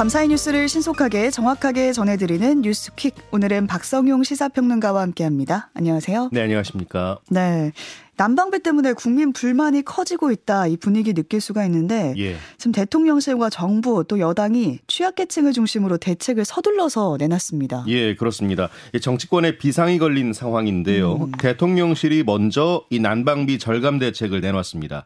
밤사이 뉴스를 신속하게 정확하게 전해드리는 뉴스퀵. 오늘은 박성용 시사평론가와 함께합니다. 안녕하세요. 네, 안녕하십니까. 네. 난방비 때문에 국민 불만이 커지고 있다 이 분위기 느낄 수가 있는데 예. 지금 대통령실과 정부 또 여당이 취약계층을 중심으로 대책을 서둘러서 내놨습니다. 예, 그렇습니다. 정치권에 비상이 걸린 상황인데요. 음. 대통령실이 먼저 이 난방비 절감 대책을 내놨습니다.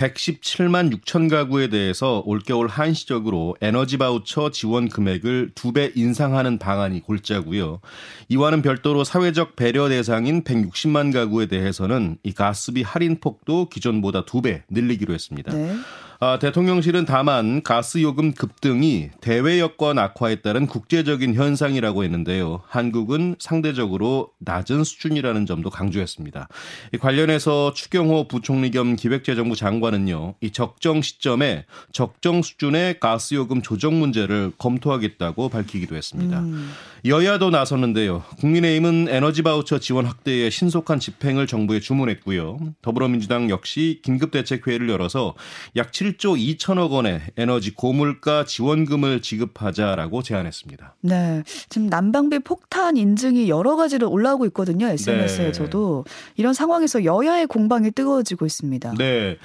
117만 6천 가구에 대해서 올겨울 한시적으로 에너지 바우처 지원 금액을 두 배 인상하는 방안이 골자고요. 이와는 별도로 사회적 배려 대상인 160만 가구에 대해서는 이 가스비 할인 폭도 기존보다 두 배 늘리기로 했습니다. 네. 아, 대통령실은 다만 가스 요금 급등이 대외 여건 악화에 따른 국제적인 현상이라고 했는데요. 한국은 상대적으로 낮은 수준이라는 점도 강조했습니다. 이 관련해서 추경호 부총리 겸 기획재정부 장관은요. 이 적정 시점에 적정 수준의 가스 요금 조정 문제를 검토하겠다고 밝히기도 했습니다. 음. 여야도 나섰는데요. 국민의힘은 에너지 바우처 지원 확대에 신속한 집행을 정부에 주문했고요. 더불어민주당 역시 긴급 대책 회의를 열어서 약 7. 1조 2천억 원의 에너지 고물가 지원금을 지급하자라고 제안했습니다. 네. 지금 난방비 폭탄 인증이 여러 가지로 올라오고 있거든요. SNS에서도. 네. 이런 상황에서 여야의 공방이 뜨거워지고 있습니다. 네.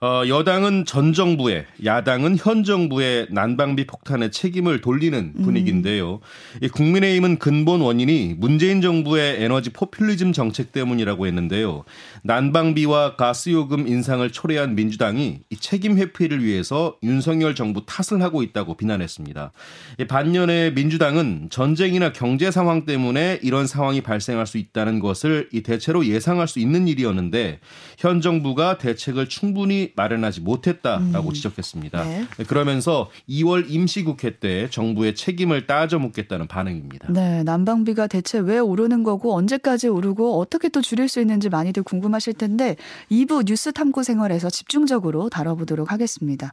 어, 여당은 전 정부에, 야당은 현 정부의 난방비 폭탄의 책임을 돌리는 음. 분위기인데요. 음. 이 국민의힘은 근본 원인이 문재인 정부의 에너지 포퓰리즘 정책 때문이라고 했는데요. 난방비와 가스요금 인상을 초래한 민주당이 이 책임 회피를 위해서 윤석열 정부 탓을 하고 있다고 비난했습니다. 이 반면에 민주당은 전쟁이나 경제 상황 때문에 이런 상황이 발생할 수 있다는 것을 이 대체로 예상할 수 있는 일이었는데 현 정부가 대책을 충분히 마련하지 못했다라고 음. 지적했습니다. 네. 그러면서 2월 임시국회 때 정부의 책임을 따져 묻겠다는 반응입니다. 네, 난방비가 대체 왜 오르는 거고 언제까지 오르고 어떻게 또 줄일 수 있는지 많이들 궁금하실 텐데 2부 뉴스 탐구 생활에서 집중적으로 다뤄보도록 하겠습니다.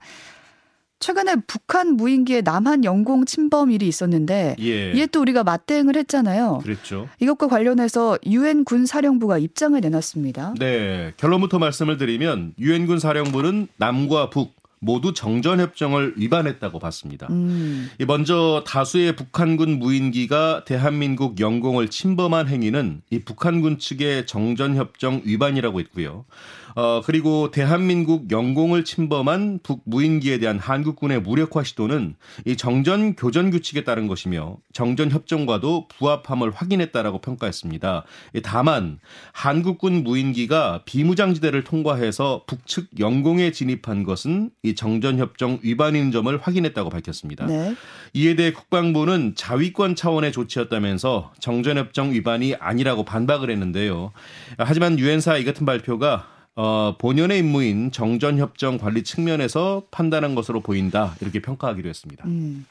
최근에 북한 무인기의 남한 영공 침범 일이 있었는데 예. 이에 또 우리가 맞대응을 했잖아요. 그렇죠. 이것과 관련해서 유엔 군 사령부가 입장을 내놨습니다. 네, 결론부터 말씀을 드리면 유엔 군 사령부는 남과 북 모두 정전 협정을 위반했다고 봤습니다. 음. 먼저 다수의 북한군 무인기가 대한민국 영공을 침범한 행위는 이 북한군 측의 정전 협정 위반이라고 했고요. 어, 그리고 대한민국 영공을 침범한 북무인기에 대한 한국군의 무력화 시도는 이 정전 교전 규칙에 따른 것이며 정전 협정과도 부합함을 확인했다라고 평가했습니다. 다만 한국군 무인기가 비무장지대를 통과해서 북측 영공에 진입한 것은 이 정전 협정 위반인 점을 확인했다고 밝혔습니다. 네. 이에 대해 국방부는 자위권 차원의 조치였다면서 정전 협정 위반이 아니라고 반박을 했는데요. 하지만 유엔사 이 같은 발표가 어, 본연의 임무인 정전협정 관리 측면에서 판단한 것으로 보인다 이렇게 평가하기로 했습니다. 음.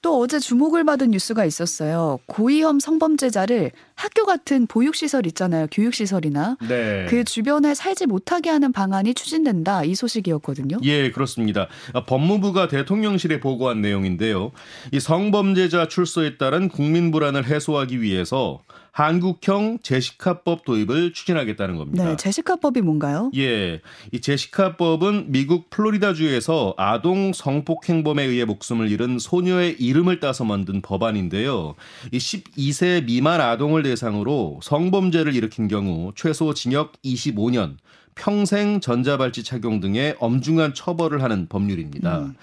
또 어제 주목을 받은 뉴스가 있었어요. 고위험 성범죄자를 학교 같은 보육시설 있잖아요. 교육시설이나. 네. 그 주변에 살지 못하게 하는 방안이 추진된다. 이 소식이었거든요. 예, 그렇습니다. 법무부가 대통령실에 보고한 내용인데요. 이 성범죄자 출소에 따른 국민 불안을 해소하기 위해서 한국형 제시카법 도입을 추진하겠다는 겁니다. 네, 제시카법이 뭔가요? 예, 이 제시카법은 미국 플로리다주에서 아동 성폭행범에 의해 목숨을 잃은 소녀의 이름을 따서 만든 법안인데요. 이 12세 미만 아동을 대상으로 성범죄를 일으킨 경우 최소 징역 25년, 평생 전자발찌 착용 등의 엄중한 처벌을 하는 법률입니다. 음.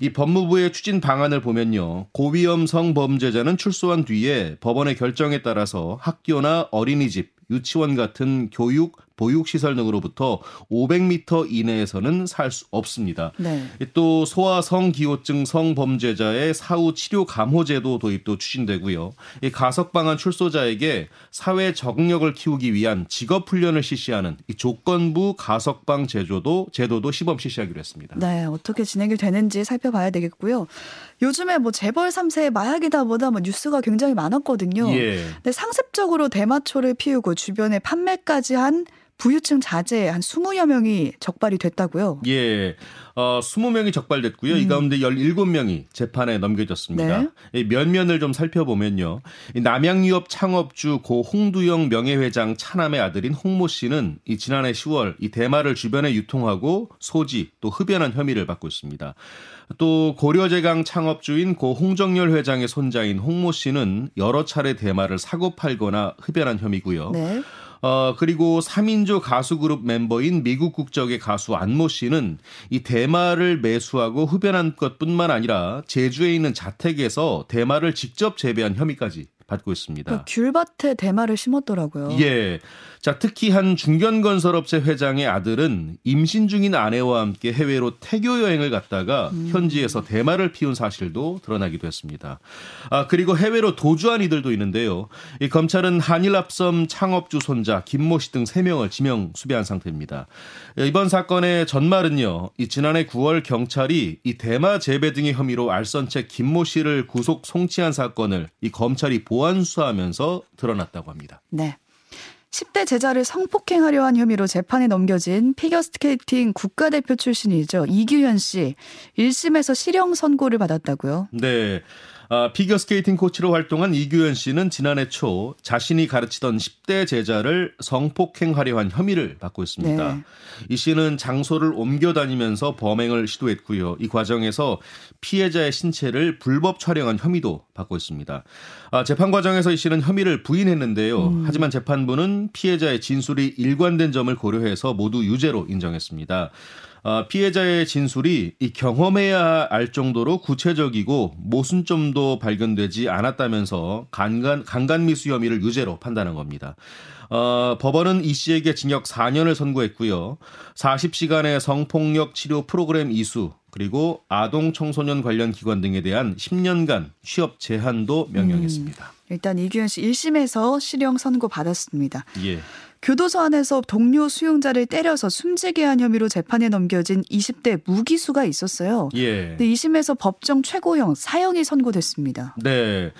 이 법무부의 추진 방안을 보면요. 고위험 성범죄자는 출소한 뒤에 법원의 결정에 따라서 학교나 어린이집, 유치원 같은 교육, 보육시설 등으로부터 500m 이내에서는 살 수 없습니다. 네. 또 소아 성 기호증 성범죄자의 사후 치료 감호 제도 도입도 추진되고요. 이 가석 방안 출소자에게 사회 적응력을 키우기 위한 직업 훈련을 실시하는 이 조건부 가석방 제조도 제도도 시범 실시하기로 했습니다. 네, 어떻게 진행이 되는지 살펴봐야 되겠고요. 요즘에 뭐 재벌 3세의 마약이다 보다 뭐 뉴스가 굉장히 많았거든요. 예. 근데 상습적으로 대마초를 피우고 주변에 판매까지 한 부유층 자제 한 20여 명이 적발이 됐다고요? 예. 어, 20명이 적발됐고요. 음. 이 가운데 17명이 재판에 넘겨졌습니다. 네. 면면을 좀 살펴보면요. 남양유업 창업주 고 홍두영 명예회장 차남의 아들인 홍모 씨는 이 지난해 10월 이 대마를 주변에 유통하고 소지 또 흡연한 혐의를 받고 있습니다. 또 고려제강 창업주인 고 홍정열 회장의 손자인 홍모 씨는 여러 차례 대마를 사고 팔거나 흡연한 혐의고요. 네. 어, 그리고 3인조 가수 그룹 멤버인 미국 국적의 가수 안모 씨는 이 대마를 매수하고 흡연한 것뿐만 아니라 제주에 있는 자택에서 대마를 직접 재배한 혐의까지 받고 있습니다. 그 귤밭에 대마를 심었더라고요. 예. 자, 특히 한 중견건설업체 회장의 아들은 임신 중인 아내와 함께 해외로 태교 여행을 갔다가 음. 현지에서 대마를 피운 사실도 드러나기도 했습니다. 아, 그리고 해외로 도주한 이들도 있는데요. 이 검찰은 한일합섬 창업주 손자 김모 씨 등 3명을 지명 수배한 상태입니다. 이번 사건의 전말은요. 이 지난해 9월 경찰이 이 대마 재배 등의 혐의로 알선책 김모 씨를 구속 송치한 사건을 이 검찰이 보안 수사하면서 드러났다고 합니다. 네. 10대 제자를 성폭행하려 한 혐의로 재판에 넘겨진 피겨스케이팅 국가대표 출신이죠. 이규현 씨 1심에서 실형 선고를 받았다고요? 네. 아, 피겨 스케이팅 코치로 활동한 이규현 씨는 지난해 초 자신이 가르치던 10대 제자를 성폭행하려 한 혐의를 받고 있습니다. 네. 이 씨는 장소를 옮겨 다니면서 범행을 시도했고요. 이 과정에서 피해자의 신체를 불법 촬영한 혐의도 받고 있습니다. 아, 재판 과정에서 이 씨는 혐의를 부인했는데요. 음. 하지만 재판부는 피해자의 진술이 일관된 점을 고려해서 모두 유죄로 인정했습니다. 어, 피해자의 진술이 이 경험해야 알 정도로 구체적이고 모순점도 발견되지 않았다면서 강간 강간미수 혐의를 유죄로 판단한 겁니다. 어, 법원은 이 씨에게 징역 4년을 선고했고요. 40시간의 성폭력 치료 프로그램 이수 그리고 아동 청소년 관련 기관 등에 대한 10년간 취업 제한도 명령했습니다. 음, 일단 이규현 씨 1심에서 실형 선고 받았습니다. 예. 교도소 안에서 동료 수용자를 때려서 숨지게 한 혐의로 재판에 넘겨진 20대 무기수가 있었어요. 예. 근데 2심에서 법정 최고형 사형이 선고됐습니다. 네.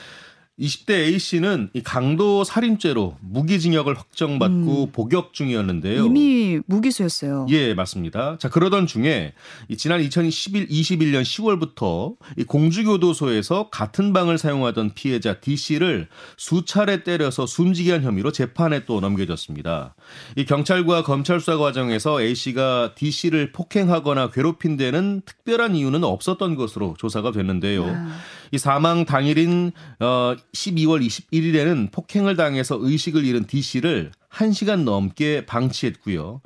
20대 A씨는 이 강도 살인죄로 무기징역을 확정받고 음. 복역 중이었는데요. 이미 무기수였어요. 예, 맞습니다. 자, 그러던 중에 지난 2011, 21년 10월부터 이 공주교도소에서 같은 방을 사용하던 피해자 D씨를 수차례 때려서 숨지게 한 혐의로 재판에 또 넘겨졌습니다. 이 경찰과 검찰 수사 과정에서 A씨가 D씨를 폭행하거나 괴롭힌 데는 특별한 이유는 없었던 것으로 조사가 됐는데요. 아. 이 사망 당일인 어 12월 21일에는 폭행을 당해서 의식을 잃은 D 씨를 1시간 넘게 방치했고요.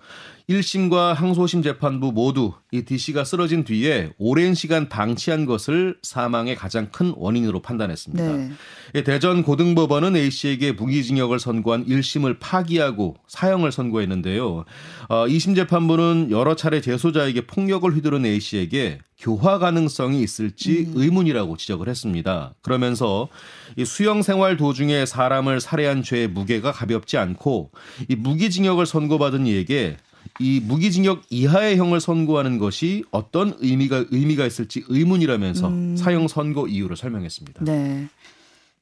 1심과 항소심 재판부 모두 이 D씨가 쓰러진 뒤에 오랜 시간 방치한 것을 사망의 가장 큰 원인으로 판단했습니다. 네. 대전 고등법원은 A씨에게 무기징역을 선고한 1심을 파기하고 사형을 선고했는데요. 어, 2심 재판부는 여러 차례 재소자에게 폭력을 휘두른 A씨에게 교화 가능성이 있을지 음. 의문이라고 지적을 했습니다. 그러면서 이 수영 생활 도중에 사람을 살해한 죄의 무게가 가볍지 않고 이 무기징역을 선고받은 이에게 이 무기징역 이하의 형을 선고하는 것이 어떤 의미가 의미가 있을지 의문이라면서 음. 사형 선고 이유를 설명했습니다. 네.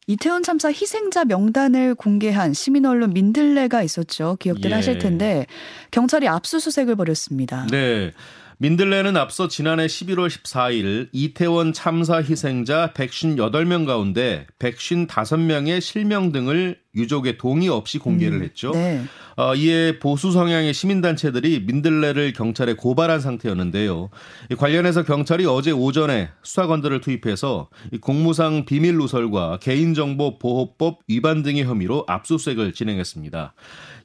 이태원 참사 희생자 명단을 공개한 시민 언론 민들레가 있었죠. 기억들 예. 하실 텐데 경찰이 압수수색을 벌였습니다. 네. 민들레는 앞서 지난해 11월 14일 이태원 참사 희생자 158명 가운데 155명의 실명 등을 유족의 동의 없이 공개를 음, 했죠. 네. 어, 이에 보수 성향의 시민단체들이 민들레를 경찰에 고발한 상태였는데요. 관련해서 경찰이 어제 오전에 수사관들을 투입해서 공무상 비밀 누설과 개인정보 보호법 위반 등의 혐의로 압수수색을 진행했습니다.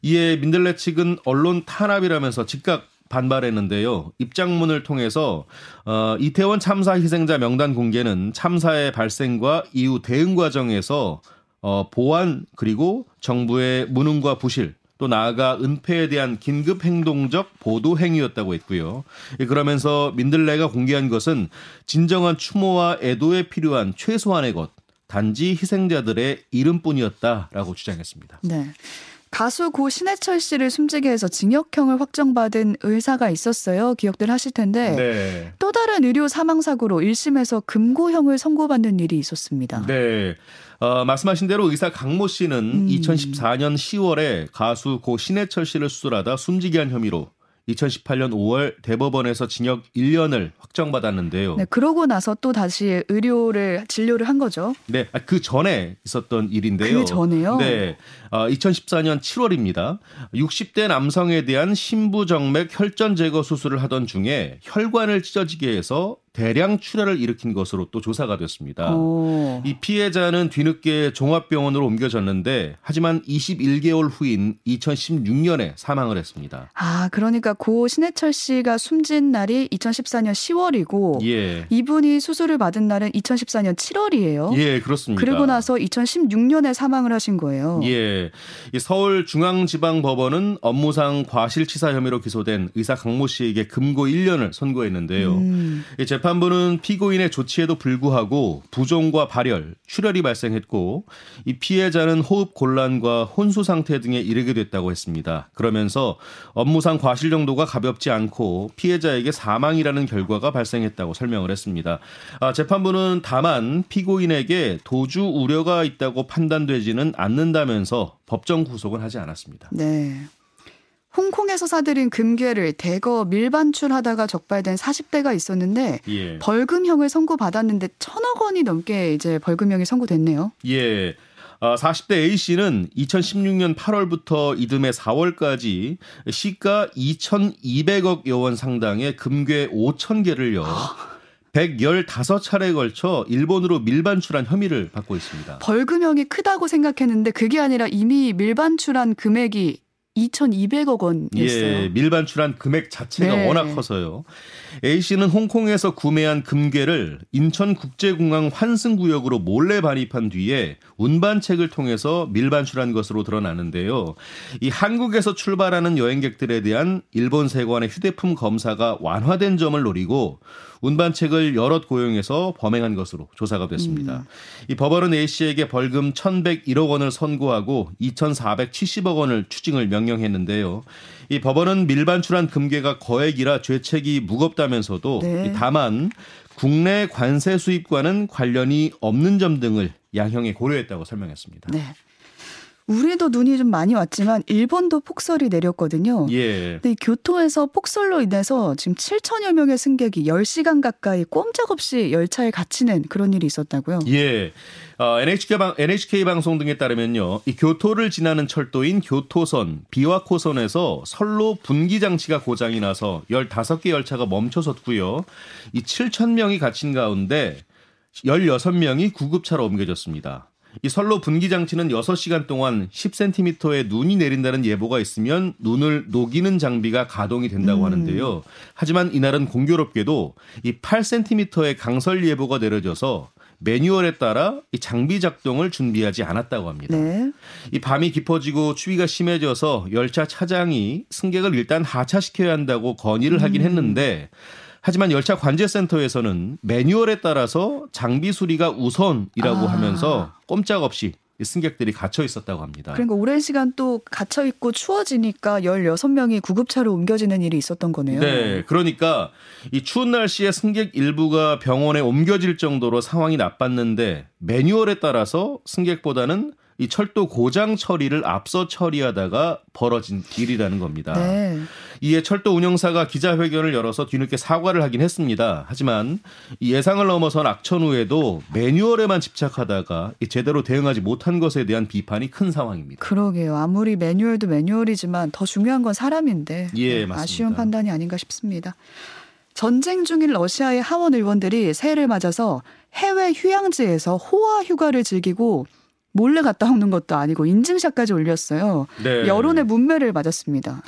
이에 민들레 측은 언론 탄압이라면서 즉각 반발했는데요. 입장문을 통해서 어, 이태원 참사 희생자 명단 공개는 참사의 발생과 이후 대응 과정에서 어, 보안 그리고 정부의 무능과 부실 또 나아가 은폐에 대한 긴급 행동적 보도 행위였다고 했고요. 예, 그러면서 민들레가 공개한 것은 진정한 추모와 애도에 필요한 최소한의 것, 단지 희생자들의 이름뿐이었다라고 주장했습니다. 네. 가수 고 신해철 씨를 숨지게 해서 징역형을 확정받은 의사가 있었어요. 기억들 하실 텐데 네. 또 다른 의료 사망 사고로 1심에서 금고형을 선고받는 일이 있었습니다. 네. 어, 말씀하신 대로 의사 강모 씨는 음. 2014년 10월에 가수 고 신해철 씨를 수술하다 숨지게 한 혐의로 2018년 5월 대법원에서 징역 1년을 확정받았는데요. 네, 그러고 나서 또 다시 의료를 진료를 한 거죠. 네, 아, 그 전에 있었던 일인데요. 그 전에요? 네, 어, 2014년 7월입니다. 60대 남성에 대한 심부정맥 혈전 제거 수술을 하던 중에 혈관을 찢어지게 해서 대량 출혈을 일으킨 것으로 또 조사가 됐습니다. 어. 이 피해자는 뒤늦게 종합병원으로 옮겨졌는데 하지만 21개월 후인 2016년에 사망을 했습니다. 아, 그러니까 고 신해철 씨가 숨진 날이 2014년 10월이고 예. 이분이 수술을 받은 날은 2014년 7월이에요. 예, 그렇습니다. 그리고 나서 2016년에 사망을 하신 거예요. 예. 이 서울중앙지방법원은 업무상 과실치사 혐의로 기소된 의사 강모 씨에게 금고 1년을 선고했는데요. 음. 이 재판부는 피고인의 조치에도 불구하고 부종과 발열, 출혈이 발생했고 이 피해자는 호흡 곤란과 혼수 상태 등에 이르게 됐다고 했습니다. 그러면서 업무상 과실 정도가 가볍지 않고 피해자에게 사망이라는 결과가 발생했다고 설명을 했습니다. 아, 재판부는 다만 피고인에게 도주 우려가 있다고 판단되지는 않는다면서 법정 구속은 하지 않았습니다. 네. 홍콩에서 사들인 금괴를 대거 밀반출하다가 적발된 40대가 있었는데 예. 벌금형을 선고받았는데 천억 원이 넘게 이제 벌금형이 선고됐네요. 예. 아, 40대 A 씨는 2016년 8월부터 이듬해 4월까지 시가 2,200억 원 상당의 금괴 5천 개를요. 115차례에 걸쳐 일본으로 밀반출한 혐의를 받고 있습니다. 벌금형이 크다고 생각했는데 그게 아니라 이미 밀반출한 금액이 2,200억 원이었어요. 예, 밀반출한 금액 자체가 네. 워낙 커서요. A 씨는 홍콩에서 구매한 금괴를 인천국제공항 환승구역으로 몰래 반입한 뒤에 운반책을 통해서 밀반출한 것으로 드러나는데요. 이 한국에서 출발하는 여행객들에 대한 일본 세관의 휴대폰 검사가 완화된 점을 노리고 운반책을 여럿 고용해서 범행한 것으로 조사가 됐습니다. 이 법원은 A 씨에게 벌금 1,101억 원을 선고하고 2,470억 원을 추징을 명령 했는데요. 이 법원은 밀반출한 금괴가 거액이라 죄책이 무겁다면서도 네. 이 다만 국내 관세 수입과는 관련이 없는 점 등을 양형에 고려했다고 설명했습니다. 네. 우리도 눈이 좀 많이 왔지만 일본도 폭설이 내렸거든요. 예. 근데 이 교토에서 폭설로 인해서 지금 7천여 명의 승객이 10시간 가까이 꼼짝없이 열차에 갇히는 그런 일이 있었다고요. 예. 어, NHK, 방, NHK 방송 등에 따르면요. 이 교토를 지나는 철도인 교토선, 비와코선에서 선로 분기 장치가 고장이 나서 15개 열차가 멈춰섰고요. 이 7천 명이 갇힌 가운데 16명이 구급차로 옮겨졌습니다. 이 선로 분기 장치는 6시간 동안 10cm의 눈이 내린다는 예보가 있으면 눈을 녹이는 장비가 가동이 된다고 하는데요. 하지만 이날은 공교롭게도 이 8cm의 강설 예보가 내려져서 매뉴얼에 따라 이 장비 작동을 준비하지 않았다고 합니다. 네. 이 밤이 깊어지고 추위가 심해져서 열차 차장이 승객을 일단 하차시켜야 한다고 건의를 하긴 했는데 하지만 열차 관제센터에서는 매뉴얼에 따라서 장비 수리가 우선이라고 아. 하면서 꼼짝없이 이 승객들이 갇혀 있었다고 합니다. 그러니까 오랜 시간 또 갇혀 있고 추워지니까 16명이 구급차로 옮겨지는 일이 있었던 거네요. 네, 그러니까 이 추운 날씨에 승객 일부가 병원에 옮겨질 정도로 상황이 나빴는데 매뉴얼에 따라서 승객보다는 이 철도 고장 처리를 앞서 처리하다가 벌어진 일이라는 겁니다. 네. 이에 철도 운영사가 기자회견을 열어서 뒤늦게 사과를 하긴 했습니다. 하지만 이 예상을 넘어선 악천 후에도 매뉴얼에만 집착하다가 이 제대로 대응하지 못한 것에 대한 비판이 큰 상황입니다. 그러게요. 아무리 매뉴얼도 매뉴얼이지만 더 중요한 건 사람인데 예, 네. 아쉬운 판단이 아닌가 싶습니다. 전쟁 중인 러시아의 하원 의원들이 새해를 맞아서 해외 휴양지에서 호화 휴가를 즐기고 몰래 갔다 오는 것도 아니고 인증샷까지 올렸어요. 네. 여론의 문매를 맞았습니다.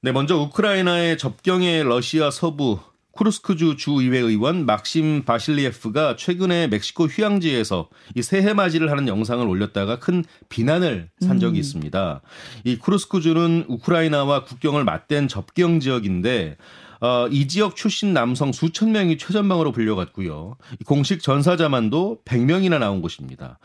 네, 먼저 우크라이나의 접경의 러시아 서부 쿠르스크주 주의회 의원 막심 바실리에프가 최근에 멕시코 휴양지에서 이 새해 맞이를 하는 영상을 올렸다가 큰 비난을 산 적이 있습니다. 이 쿠르스크주는 우크라이나와 국경을 맞댄 접경 지역인데 어, 이 지역 출신 남성 수천 명이 최전방으로 불려갔고요. 공식 전사자만도 100명이나 나온 곳입니다.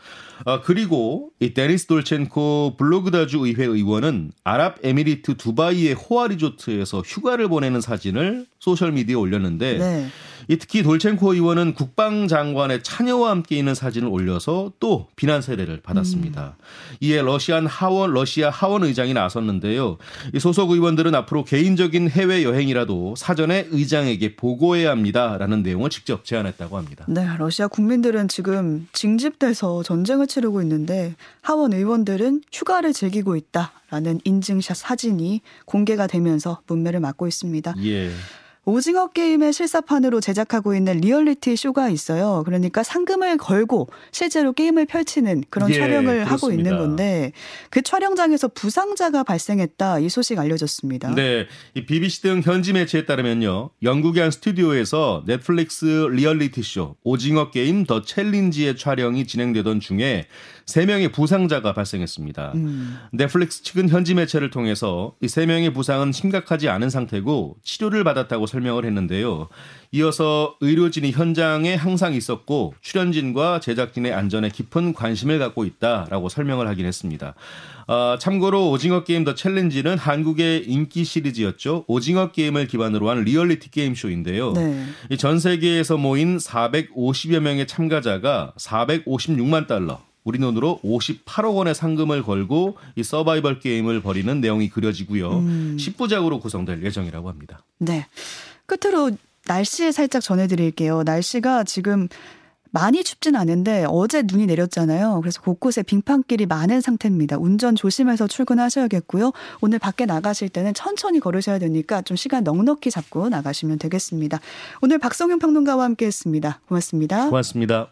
어, 그리고 이 데니스 돌첸코 볼로그다주 의회 의원은 아랍에미리트 두바이의 호화 리조트에서 휴가를 보내는 사진을 소셜 미디어에 올렸는데 네. 이 특히 돌첸코 의원은 국방장관의 차녀와 함께 있는 사진을 올려서 또 비난 세례를 받았습니다. 음. 이에 러시안 하원 러시아 하원 의장이 나섰는데요. 이 소속 의원들은 앞으로 개인적인 해외 여행이라도 사전에 의장에게 보고해야 합니다라는 내용을 직접 제안했다고 합니다. 네, 러시아 국민들은 지금 징집돼서 전쟁을 치르고 있는데 하원 의원들은 휴가를 즐기고 있다라는 인증샷 사진이 공개가 되면서 문매를 맞고 있습니다. 예. 오징어 게임의 실사판으로 제작하고 있는 리얼리티 쇼가 있어요. 그러니까 상금을 걸고 실제로 게임을 펼치는 그런 예, 촬영을 그렇습니다. 하고 있는 건데 그 촬영장에서 부상자가 발생했다 이 소식 알려졌습니다. 네, 이 BBC 등 현지 매체에 따르면요, 영국의 한 스튜디오에서 넷플릭스 리얼리티 쇼 오징어 게임 더 챌린지의 촬영이 진행되던 중에 3명의 부상자가 발생했습니다. 음. 넷플릭스 측은 현지 매체를 통해서 이 3명의 부상은 심각하지 않은 상태고 치료를 받았다고 설명을 했는데요. 이어서 의료진이 현장에 항상 있었고 출연진과 제작진의 안전에 깊은 관심을 갖고 있다라고 설명을 하긴 했습니다. 어, 참고로 오징어 게임 더 챌린지는 한국의 인기 시리즈였죠. 오징어 게임을 기반으로 한 리얼리티 게임 쇼인데요. 네. 전 세계에서 모인 450여 명의 참가자가 456만 달러 우리 돈으로 58억 원의 상금을 걸고 이 서바이벌 게임을 벌이는 내용이 그려지고요. 음. 10부작으로 구성될 예정이라고 합니다. 네. 끝으로 날씨 살짝 전해드릴게요. 날씨가 지금 많이 춥진 않은데 어제 눈이 내렸잖아요. 그래서 곳곳에 빙판길이 많은 상태입니다. 운전 조심해서 출근하셔야겠고요. 오늘 밖에 나가실 때는 천천히 걸으셔야 되니까 좀 시간 넉넉히 잡고 나가시면 되겠습니다. 오늘 박성용 평론가와 함께 했습니다. 고맙습니다. 고맙습니다.